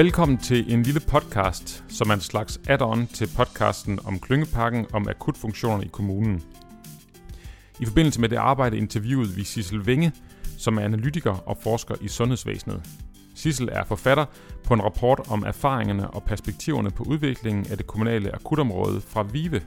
Velkommen til en lille podcast, som er en slags add-on til podcasten om klyngepakken om akutfunktionerne i kommunen. I forbindelse med det arbejde interviewede vi Sissel Vinge, som er analytiker og forsker i sundhedsvæsenet. Sissel er forfatter på en rapport om erfaringerne og perspektiverne på udviklingen af det kommunale akutområde fra VIVE.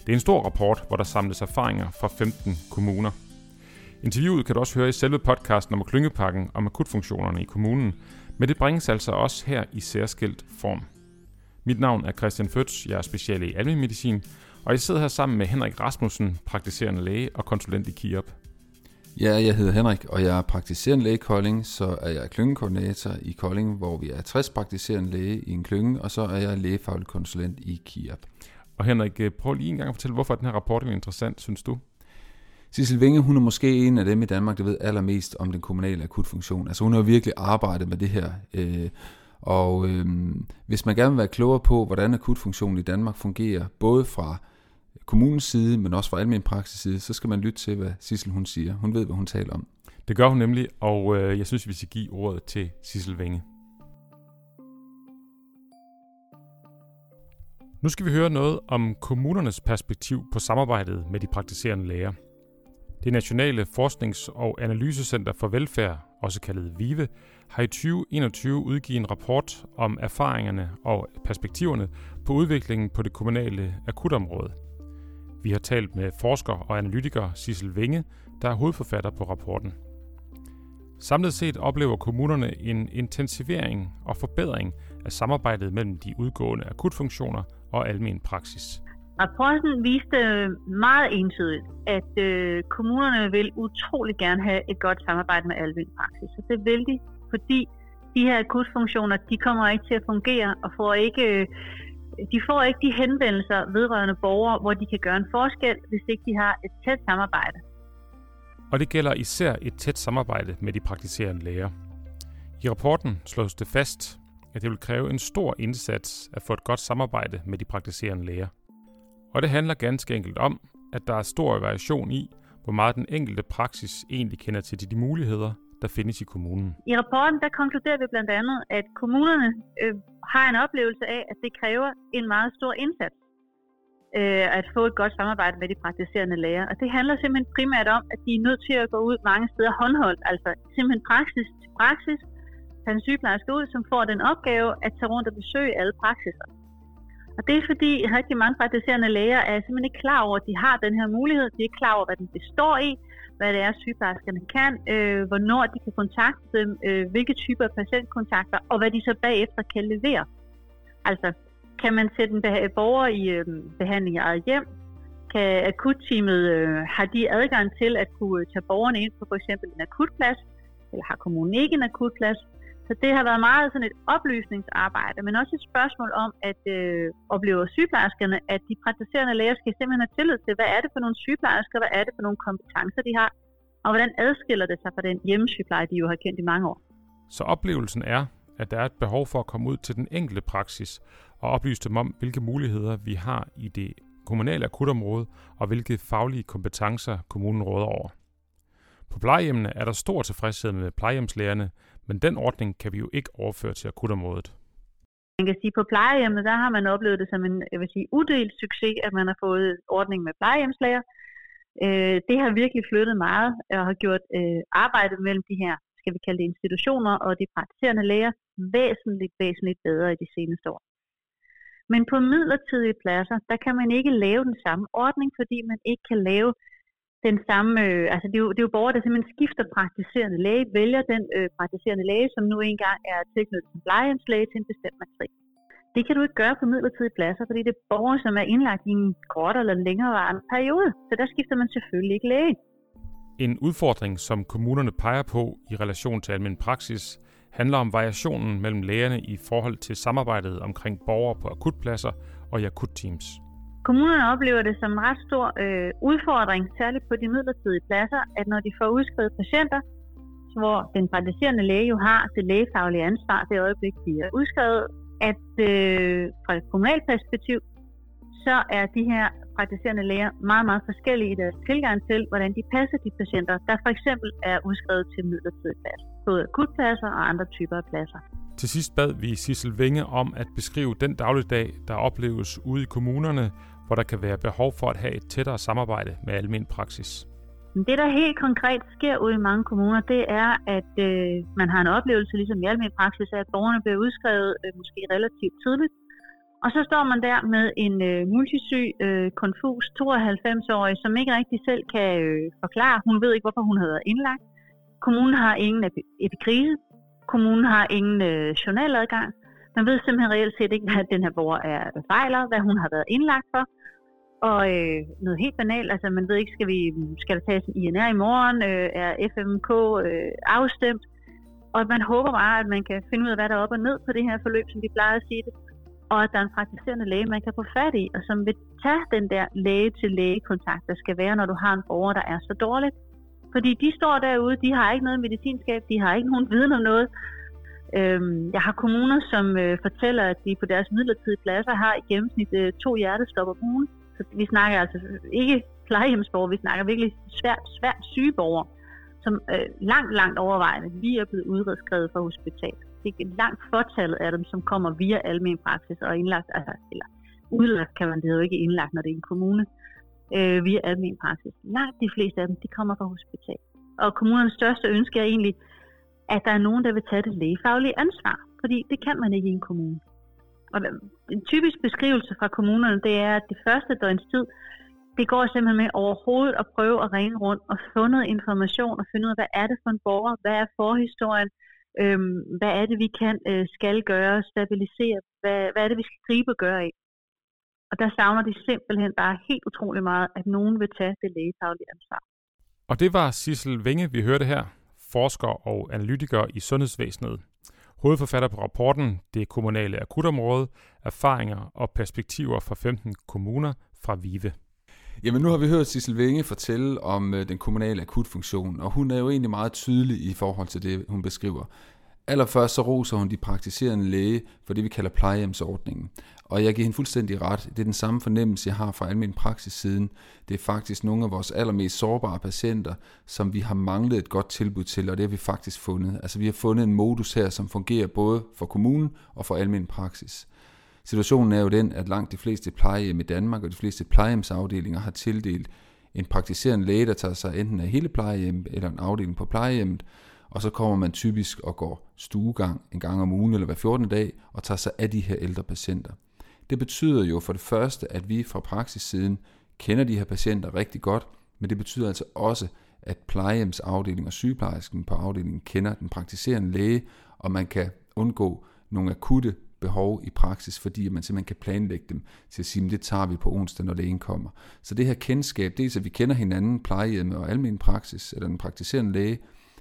Det er en stor rapport, hvor der samles erfaringer fra 15 kommuner. Interviewet kan du også høre i selve podcasten om klyngepakken om akutfunktionerne i kommunen, men det bringes altså også her i særskilt form. Mit navn er Christian Føtz, jeg er special i almen medicin, og jeg sidder her sammen med Henrik Rasmussen, praktiserende læge og konsulent i KIOP. Ja, jeg hedder Henrik, og jeg er praktiserende læge i Kolding, så er jeg klyngekoordinator i Kolding, hvor vi er 60 praktiserende læge i en klynge, og så er jeg lægefaglig konsulent i KIOP. Og Henrik, øh, prøv lige en gang at fortælle, hvorfor den her rapport er interessant, synes du? Sissel Vinge, hun er måske en af dem i Danmark, der ved allermest om den kommunale akutfunktion. Altså hun har virkelig arbejdet med det her. Øh, og øh, hvis man gerne vil være klogere på, hvordan akutfunktionen i Danmark fungerer, både fra kommunens side, men også fra almen praksis side, så skal man lytte til, hvad Sissel hun siger. Hun ved, hvad hun taler om. Det gør hun nemlig, og øh, jeg synes, vi skal give ordet til Sissel Vinge. Nu skal vi høre noget om kommunernes perspektiv på samarbejdet med de praktiserende læger. Det Nationale Forsknings- og Analysecenter for Velfærd, også kaldet VIVE, har i 2021 udgivet en rapport om erfaringerne og perspektiverne på udviklingen på det kommunale akutområde. Vi har talt med forsker og analytiker Sissel Vinge, der er hovedforfatter på rapporten. Samlet set oplever kommunerne en intensivering og forbedring af samarbejdet mellem de udgående akutfunktioner og almen praksis. Rapporten viste øh, meget entydigt, at øh, kommunerne vil utrolig gerne have et godt samarbejde med almen praksis. Og det vil de, fordi de her akutfunktioner, de kommer ikke til at fungere og får ikke, øh, de får ikke de henvendelser vedrørende borgere, hvor de kan gøre en forskel, hvis ikke de har et tæt samarbejde. Og det gælder især et tæt samarbejde med de praktiserende læger. I rapporten slås det fast, at det vil kræve en stor indsats at få et godt samarbejde med de praktiserende læger. Og det handler ganske enkelt om, at der er stor variation i, hvor meget den enkelte praksis egentlig kender til de muligheder, der findes i kommunen. I rapporten der konkluderer vi blandt andet, at kommunerne øh, har en oplevelse af, at det kræver en meget stor indsats øh, at få et godt samarbejde med de praktiserende læger. Og det handler simpelthen primært om, at de er nødt til at gå ud mange steder håndholdt, altså simpelthen praksis til praksis, tage en sygeplejerske ud, som får den opgave at tage rundt og besøge alle praksiser. Og det er fordi rigtig mange praktiserende læger er simpelthen ikke klar over, at de har den her mulighed. De er ikke klar over, hvad den består i, hvad det er, sygeplejerskerne kan, øh, hvornår de kan kontakte dem, øh, hvilke typer af patientkontakter, og hvad de så bagefter kan levere. Altså, kan man sætte en borger i øh, behandling i eget hjem? Kan akutteamet, øh, har de adgang til at kunne tage borgerne ind på for eksempel en akutplads? Eller har kommunen ikke en akutplads? Så det har været meget sådan et oplysningsarbejde, men også et spørgsmål om, at øh, oplever sygeplejerskerne, at de praktiserende læger skal simpelthen have tillid til, hvad er det for nogle sygeplejersker, hvad er det for nogle kompetencer, de har, og hvordan adskiller det sig fra den hjemmesygepleje, de jo har kendt i mange år. Så oplevelsen er, at der er et behov for at komme ud til den enkelte praksis og oplyse dem om, hvilke muligheder vi har i det kommunale akutområde, og hvilke faglige kompetencer kommunen råder over. På plejehjemmene er der stor tilfredshed med plejehjemslægerne, men den ordning kan vi jo ikke overføre til akutområdet. Man kan sige, at på plejehjemmene, der har man oplevet det som en jeg vil sige, uddelt succes, at man har fået ordning med plejehjemslæger. Øh, det har virkelig flyttet meget og har gjort øh, arbejdet mellem de her, skal vi kalde det institutioner og de praktiserende læger, væsentligt, væsentligt bedre i de seneste år. Men på midlertidige pladser, der kan man ikke lave den samme ordning, fordi man ikke kan lave den samme, øh, altså det er, jo, det er jo borgere, der simpelthen skifter praktiserende læge, vælger den øh, praktiserende læge, som nu engang er tilknyttet som plejehjemslæge til en bestemt matrik. Det kan du ikke gøre på midlertidige pladser, fordi det er borgere, som er indlagt i en kort eller længerevarende periode. Så der skifter man selvfølgelig ikke læge. En udfordring, som kommunerne peger på i relation til almindelig praksis, handler om variationen mellem lægerne i forhold til samarbejdet omkring borgere på akutpladser og i akutteams. Kommunerne oplever det som en ret stor øh, udfordring, særligt på de midlertidige pladser, at når de får udskrevet patienter, hvor den praktiserende læge jo har det lægefaglige ansvar det øjeblik, de er udskrevet, at øh, fra et kommunalt perspektiv, så er de her praktiserende læger meget, meget forskellige i deres tilgang til, hvordan de passer de patienter, der for eksempel er udskrevet til midlertidig plads, både akutpladser og andre typer af pladser. Til sidst bad vi Sissel Vinge om at beskrive den dagligdag, der opleves ude i kommunerne, hvor der kan være behov for at have et tættere samarbejde med almen praksis. Det, der helt konkret sker ude i mange kommuner, det er, at øh, man har en oplevelse, ligesom i almen praksis, at borgerne bliver udskrevet øh, måske relativt tidligt. Og så står man der med en øh, multisyg, øh, konfus 92-årig, som ikke rigtig selv kan øh, forklare. Hun ved ikke, hvorfor hun havde været indlagt. Kommunen har ingen epikrise. Kommunen har ingen øh, journaladgang. Man ved simpelthen reelt set ikke, hvad den her borger er fejler, hvad hun har været indlagt for. Og øh, noget helt banalt, altså man ved ikke, skal, vi, skal der tages en INR i morgen, øh, er FMK øh, afstemt, og man håber bare, at man kan finde ud af, hvad der er op og ned på det her forløb, som vi plejer at sige det, og at der er en praktiserende læge, man kan få fat i, og som vil tage den der læge-til-læge-kontakt, der skal være, når du har en borger, der er så dårlig. Fordi de står derude, de har ikke noget medicinskab, de har ikke nogen viden om noget. Øhm, jeg har kommuner, som øh, fortæller, at de på deres midlertidige pladser har i gennemsnit øh, to hjertestop om ugen. Så vi snakker altså ikke plejehjemsborgere, vi snakker virkelig svært, svært syge borgere, som øh, langt, langt overvejende lige er blevet udredskrevet fra hospital. Det er langt fortallet af dem, som kommer via almen praksis og indlagt, altså, eller udlagt kan man det jo ikke indlagt, når det er en kommune, øh, via almen praksis. Langt de fleste af dem, de kommer fra hospital. Og kommunernes største ønske er egentlig, at der er nogen, der vil tage det lægefaglige ansvar, fordi det kan man ikke i en kommune. Og en typisk beskrivelse fra kommunerne, det er, at det første døgns tid, det går simpelthen med overhovedet at prøve at ringe rundt og få noget information og finde ud af, hvad er det for en borger, hvad er forhistorien, øhm, hvad er det, vi kan, øh, skal gøre, stabilisere, hvad, hvad er det, vi skal gribe og gøre af. Og der savner de simpelthen bare helt utrolig meget, at nogen vil tage det lægefaglige ansvar. Og det var Sissel Vinge, vi hørte her, forsker og analytiker i sundhedsvæsenet. Hovedforfatter på rapporten Det kommunale akutområde, erfaringer og perspektiver fra 15 kommuner fra VIVE. Jamen nu har vi hørt Sissel Vinge fortælle om øh, den kommunale akutfunktion, og hun er jo egentlig meget tydelig i forhold til det, hun beskriver. Allerførst så roser hun de praktiserende læge for det, vi kalder plejehjemsordningen. Og jeg giver hende fuldstændig ret. Det er den samme fornemmelse, jeg har fra almindelig praksis siden. Det er faktisk nogle af vores allermest sårbare patienter, som vi har manglet et godt tilbud til, og det har vi faktisk fundet. Altså vi har fundet en modus her, som fungerer både for kommunen og for almindelig praksis. Situationen er jo den, at langt de fleste plejehjem i Danmark og de fleste plejehjemsafdelinger har tildelt en praktiserende læge, der tager sig enten af hele plejehjemmet eller en afdeling på plejehjemmet, og så kommer man typisk og går stuegang en gang om ugen eller hver 14. dag og tager sig af de her ældre patienter. Det betyder jo for det første, at vi fra praksissiden kender de her patienter rigtig godt, men det betyder altså også, at plejehjemsafdelingen og sygeplejersken på afdelingen kender den praktiserende læge, og man kan undgå nogle akutte behov i praksis, fordi man simpelthen kan planlægge dem til at sige, at det tager vi på onsdag, når lægen kommer. Så det her kendskab, dels at vi kender hinanden, plejehjemmet og almen praksis, eller den praktiserende læge,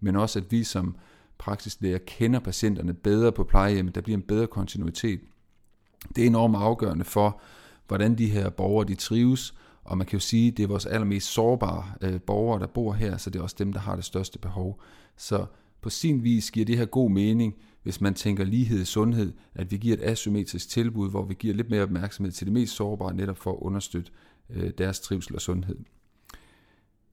men også at vi som praksislæger kender patienterne bedre på plejehjemmet, der bliver en bedre kontinuitet. Det er enormt afgørende for, hvordan de her borgere de trives, og man kan jo sige, at det er vores allermest sårbare øh, borgere, der bor her, så det er også dem, der har det største behov. Så på sin vis giver det her god mening, hvis man tænker lighed i sundhed, at vi giver et asymmetrisk tilbud, hvor vi giver lidt mere opmærksomhed til det mest sårbare, netop for at understøtte øh, deres trivsel og sundhed.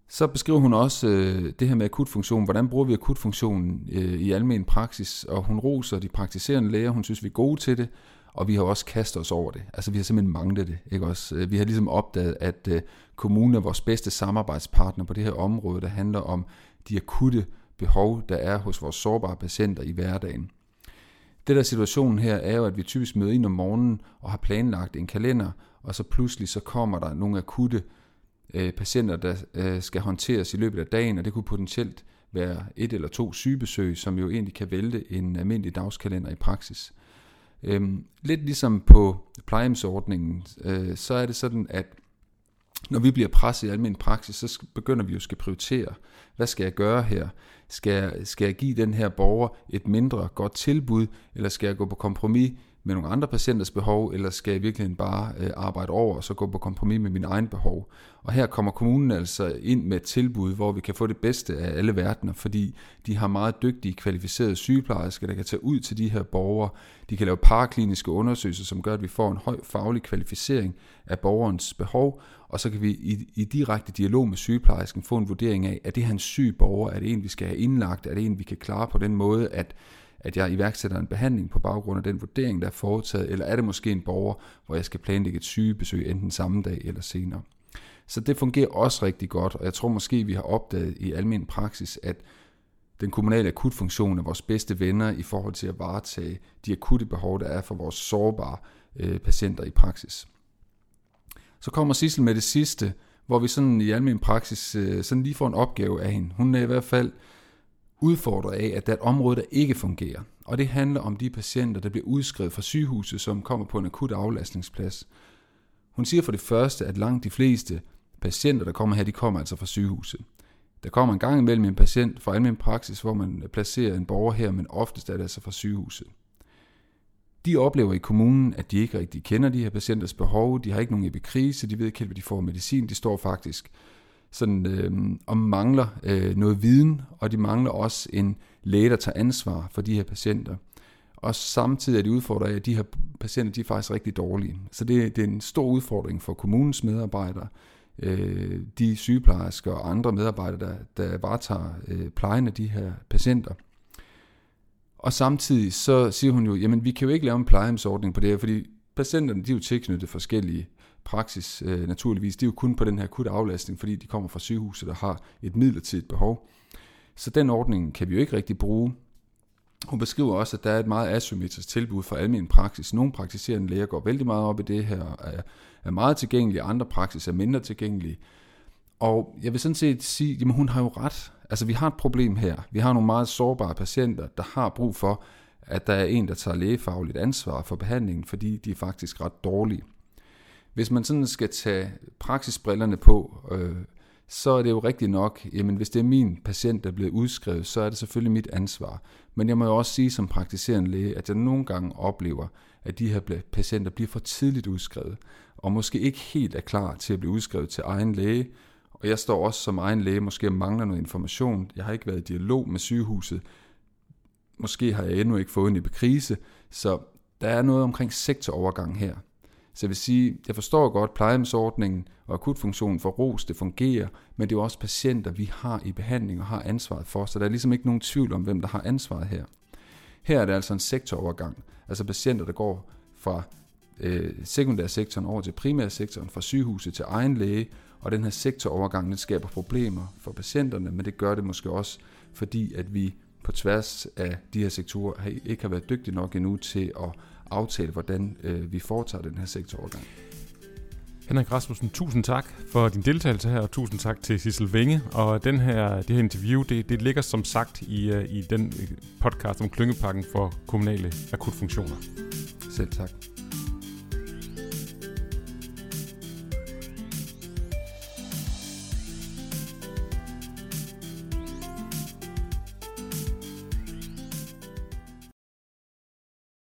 Så beskriver hun også øh, det her med akutfunktion. Hvordan bruger vi akutfunktionen øh, i almen praksis? Og hun roser de praktiserende læger. Hun synes, vi er gode til det. Og vi har også kastet os over det. Altså vi har simpelthen manglet det. Ikke også? Øh, vi har ligesom opdaget, at øh, kommunen er vores bedste samarbejdspartner på det her område, der handler om de akutte behov, der er hos vores sårbare patienter i hverdagen. Det der situationen her er jo, at vi typisk møder ind om morgenen og har planlagt en kalender, og så pludselig så kommer der nogle akutte øh, Øh, patienter, der øh, skal håndteres i løbet af dagen, og det kunne potentielt være et eller to sygebesøg, som jo egentlig kan vælte en almindelig dagskalender i praksis. Øhm, lidt ligesom på plejehjemsordningen, øh, så er det sådan, at når vi bliver presset i almindelig praksis, så begynder vi jo at prioritere. Hvad skal jeg gøre her? Skal jeg, skal jeg give den her borger et mindre godt tilbud, eller skal jeg gå på kompromis med nogle andre patienters behov, eller skal jeg virkelig bare øh, arbejde over og så gå på kompromis med min egen behov? Og her kommer kommunen altså ind med et tilbud, hvor vi kan få det bedste af alle verdener, fordi de har meget dygtige, kvalificerede sygeplejersker, der kan tage ud til de her borgere. De kan lave parakliniske undersøgelser, som gør, at vi får en høj faglig kvalificering af borgerens behov, og så kan vi i, i direkte dialog med sygeplejersken få en vurdering af, er det her en syg borger, er det en, vi skal have indlagt, er det en, vi kan klare på den måde, at at jeg iværksætter en behandling på baggrund af den vurdering, der er foretaget, eller er det måske en borger, hvor jeg skal planlægge et sygebesøg enten samme dag eller senere. Så det fungerer også rigtig godt, og jeg tror måske, vi har opdaget i almen praksis, at den kommunale akutfunktion er vores bedste venner i forhold til at varetage de akutte behov, der er for vores sårbare øh, patienter i praksis. Så kommer Sissel med det sidste, hvor vi sådan i almen praksis øh, sådan lige får en opgave af hende. Hun er i hvert fald udfordret af, at der er et område, der ikke fungerer. Og det handler om de patienter, der bliver udskrevet fra sygehuset, som kommer på en akut aflastningsplads. Hun siger for det første, at langt de fleste patienter, der kommer her, de kommer altså fra sygehuset. Der kommer en gang imellem en patient fra almindelig praksis, hvor man placerer en borger her, men oftest er det altså fra sygehuset. De oplever i kommunen, at de ikke rigtig kender de her patienters behov, de har ikke nogen epikrise, de ved ikke helt, hvad de får medicin, de står faktisk sådan, øh, og mangler øh, noget viden, og de mangler også en læge, der tager ansvar for de her patienter. Og samtidig er de udfordret af, at de her patienter de er faktisk rigtig dårlige. Så det, det er en stor udfordring for kommunens medarbejdere, øh, de sygeplejersker og andre medarbejdere, der, der varetager øh, plejen af de her patienter. Og samtidig så siger hun jo, jamen vi kan jo ikke lave en plejehjemsordning på det her, fordi patienterne de er jo tilknyttet forskellige praksis øh, naturligvis. De er jo kun på den her akutte aflastning, fordi de kommer fra sygehuset og har et midlertidigt behov. Så den ordning kan vi jo ikke rigtig bruge. Hun beskriver også, at der er et meget asymmetrisk tilbud for almen praksis. Nogle praktiserende læger går vældig meget op i det her, er, er meget tilgængelige, andre praksis er mindre tilgængelige. Og jeg vil sådan set sige, at hun har jo ret. Altså vi har et problem her. Vi har nogle meget sårbare patienter, der har brug for, at der er en, der tager lægefagligt ansvar for behandlingen, fordi de er faktisk ret dårlige. Hvis man sådan skal tage praksisbrillerne på, øh, så er det jo rigtigt nok, jamen hvis det er min patient, der er blevet udskrevet, så er det selvfølgelig mit ansvar. Men jeg må jo også sige som praktiserende læge, at jeg nogle gange oplever, at de her patienter bliver for tidligt udskrevet, og måske ikke helt er klar til at blive udskrevet til egen læge. Og jeg står også som egen læge, måske mangler noget information. Jeg har ikke været i dialog med sygehuset. Måske har jeg endnu ikke fået en epikrise. Så der er noget omkring sektorovergang her. Så jeg vil sige, jeg forstår godt plejehjemsordningen og akutfunktionen for ROS, det fungerer, men det er jo også patienter, vi har i behandling og har ansvaret for, så der er ligesom ikke nogen tvivl om, hvem der har ansvaret her. Her er det altså en sektorovergang, altså patienter, der går fra øh, sekundærsektoren over til primærsektoren, fra sygehuset til egen læge, og den her sektorovergang, den skaber problemer for patienterne, men det gør det måske også, fordi at vi på tværs af de her sektorer ikke har været dygtige nok endnu til at aftale, hvordan øh, vi foretager den her sektorovergang. Henrik Rasmussen, tusind tak for din deltagelse her, og tusind tak til Sissel Vinge. Og den her, det her interview, det, det ligger som sagt i, uh, i den øh, podcast om klyngepakken for kommunale akutfunktioner. Selv tak.